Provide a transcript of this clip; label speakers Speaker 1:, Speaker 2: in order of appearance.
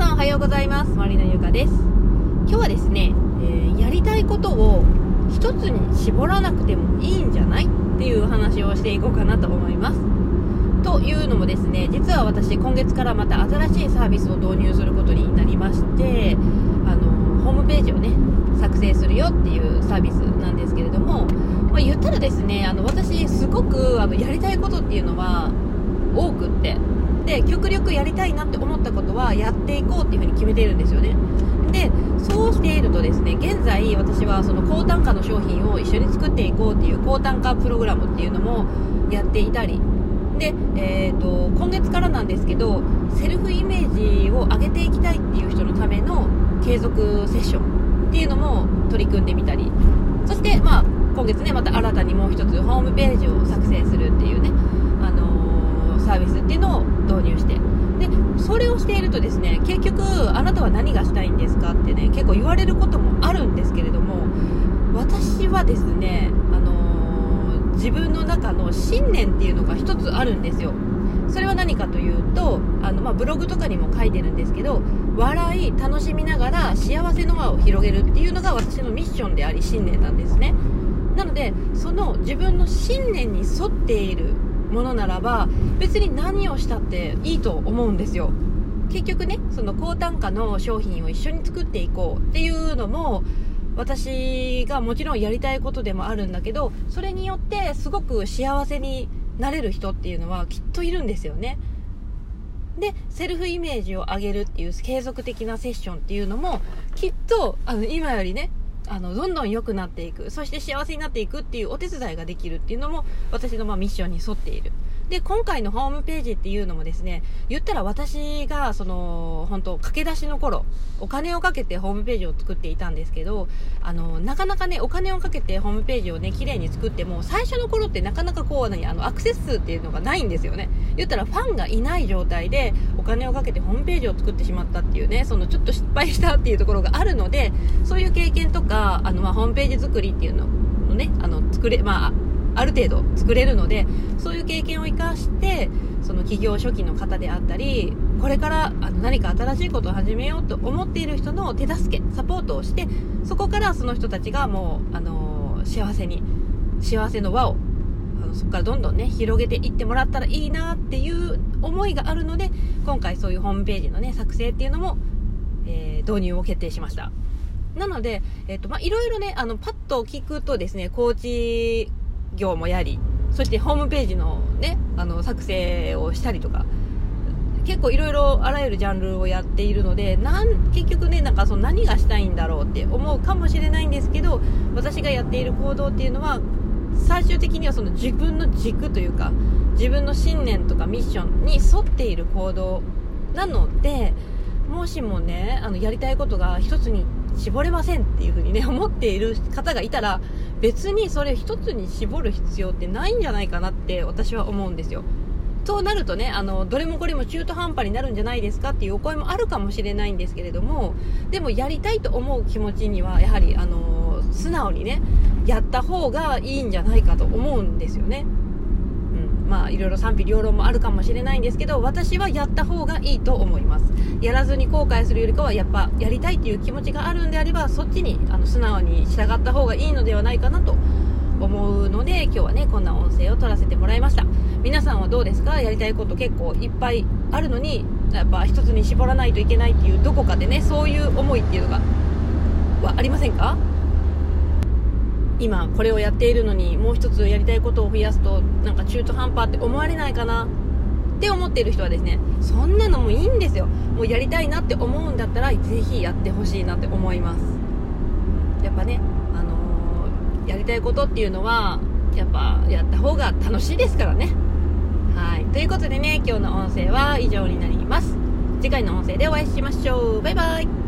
Speaker 1: さんおはようございます。マリナゆかです。今日はですね、えー、やりたいことを一つに絞らなくてもいいんじゃないっていう話をしていこうかなと思います。というのもですね実は私今月からまた新しいサービスを導入することになりましてあのホームページをね作成するよっていうサービスなんですけれども、まあ、言ったらですねあの私すごくあのやりたいことっていうのは多くってで極力やりたいなって思ったことはやっていこうっていうふうに決めているんですよね。でそうしているとですね現在私はその高単価の商品を一緒に作っていこうっていう高単価プログラムっていうのもやっていたり。で、えーと、今月からなんですけどセルフイメージを上げていきたいっていう人のための継続セッションっていうのも取り組んでみたり。そして、まあ、今月ねまた新たにもう一つホームページを作成するっていうね。あのサービスっていうのを導入して。でそれをしているとですね結局あなたは何がしたいんですかってね結構言われることもあるんですけれども私はですね、あのー、自分の中の信念っていうのが一つあるんですよ。それは何かというとあの、まあ、ブログとかにも書いてるんですけど笑い楽しみながら幸せの輪を広げるっていうのが私のミッションであり信念なんですね。なのでその自分の信念に沿っているものならば別に何をしたっていいと思うんですよ。結局ねその高単価の商品を一緒に作っていこうっていうのも私がもちろんやりたいことでもあるんだけどそれによってすごく幸せになれる人っていうのはきっといるんですよね。でセルフイメージを上げるっていう継続的なセッションっていうのもきっとあの今よりねあのどんどん良くなっていく。そして幸せになっていくっていうお手伝いができるっていうのも私のまミッションに沿っている。で今回のホームページっていうのもですね言ったら私がその本当駆け出しの頃お金をかけてホームページを作っていたんですけどあのなかなかねお金をかけてホームページをね綺麗に作っても最初の頃ってなかなかこう何あのアクセス数っていうのがないんですよね。言ったらファンがいない状態でお金をかけてホームページを作ってしまったっていうねそのちょっと失敗したっていうところがあるのでそういう経験とかあの、まあ、ホームページ作りっていうのをねあの作れまあある程度作れるのでそういう経験を生かしてその企業初期の方であったりこれからあの何か新しいことを始めようと思っている人の手助けサポートをしてそこからその人たちがもう、あの幸せに幸せの輪をあのそこからどんどんね広げていってもらったらいいなっていう思いがあるので今回そういうホームページのね作成っていうのも、えー、導入を決定しました。なので、えっ、と、まあ、いろいろね、あの、パッと聞くとですね、コーチ業もやりそしてホームページのねあの作成をしたりとか結構いろいろあらゆるジャンルをやっているのでなん結局ねなんかその何がしたいんだろうって思うかもしれないんですけど私がやっている行動っていうのは最終的にはその自分の軸というか自分の信念とかミッションに沿っている行動なのでもしもねあのやりたいことが一つに絞れませんっていう風にね思っている方がいたら別にそれ一つに絞る必要ってないんじゃないかなって私は思うんですよ。となるとねあのどれもこれも中途半端になるんじゃないですかっていうお声もあるかもしれないんですけれどもでもやりたいと思う気持ちにはやはりあの素直にねやった方がいいんじゃないかと思うんですよね。まあいろいろ賛否両論もあるかもしれないんですけど私はやった方がいいと思います。やらずに後悔するよりかはやっぱやりたいっていう気持ちがあるんであればそっちにあの素直に従った方がいいのではないかなと思うので今日はねこんな音声を取らせてもらいました。皆さんはどうですか？やりたいこと結構いっぱいあるのにやっぱ一つに絞らないといけないっていうどこかでねそういう思いっていうのがはありませんか？今これをやっているのにもう一つやりたいことを増やすとなんか中途半端って思われないかなって思っている人はですねそんなのもいいんですよ。もうやりたいなって思うんだったらぜひやってほしいなって思います。やっぱね、あのー、やりたいことっていうのはやっぱやった方が楽しいですからね。はい。ということでね今日の音声は以上になります。次回の音声でお会いしましょう。バイバイ。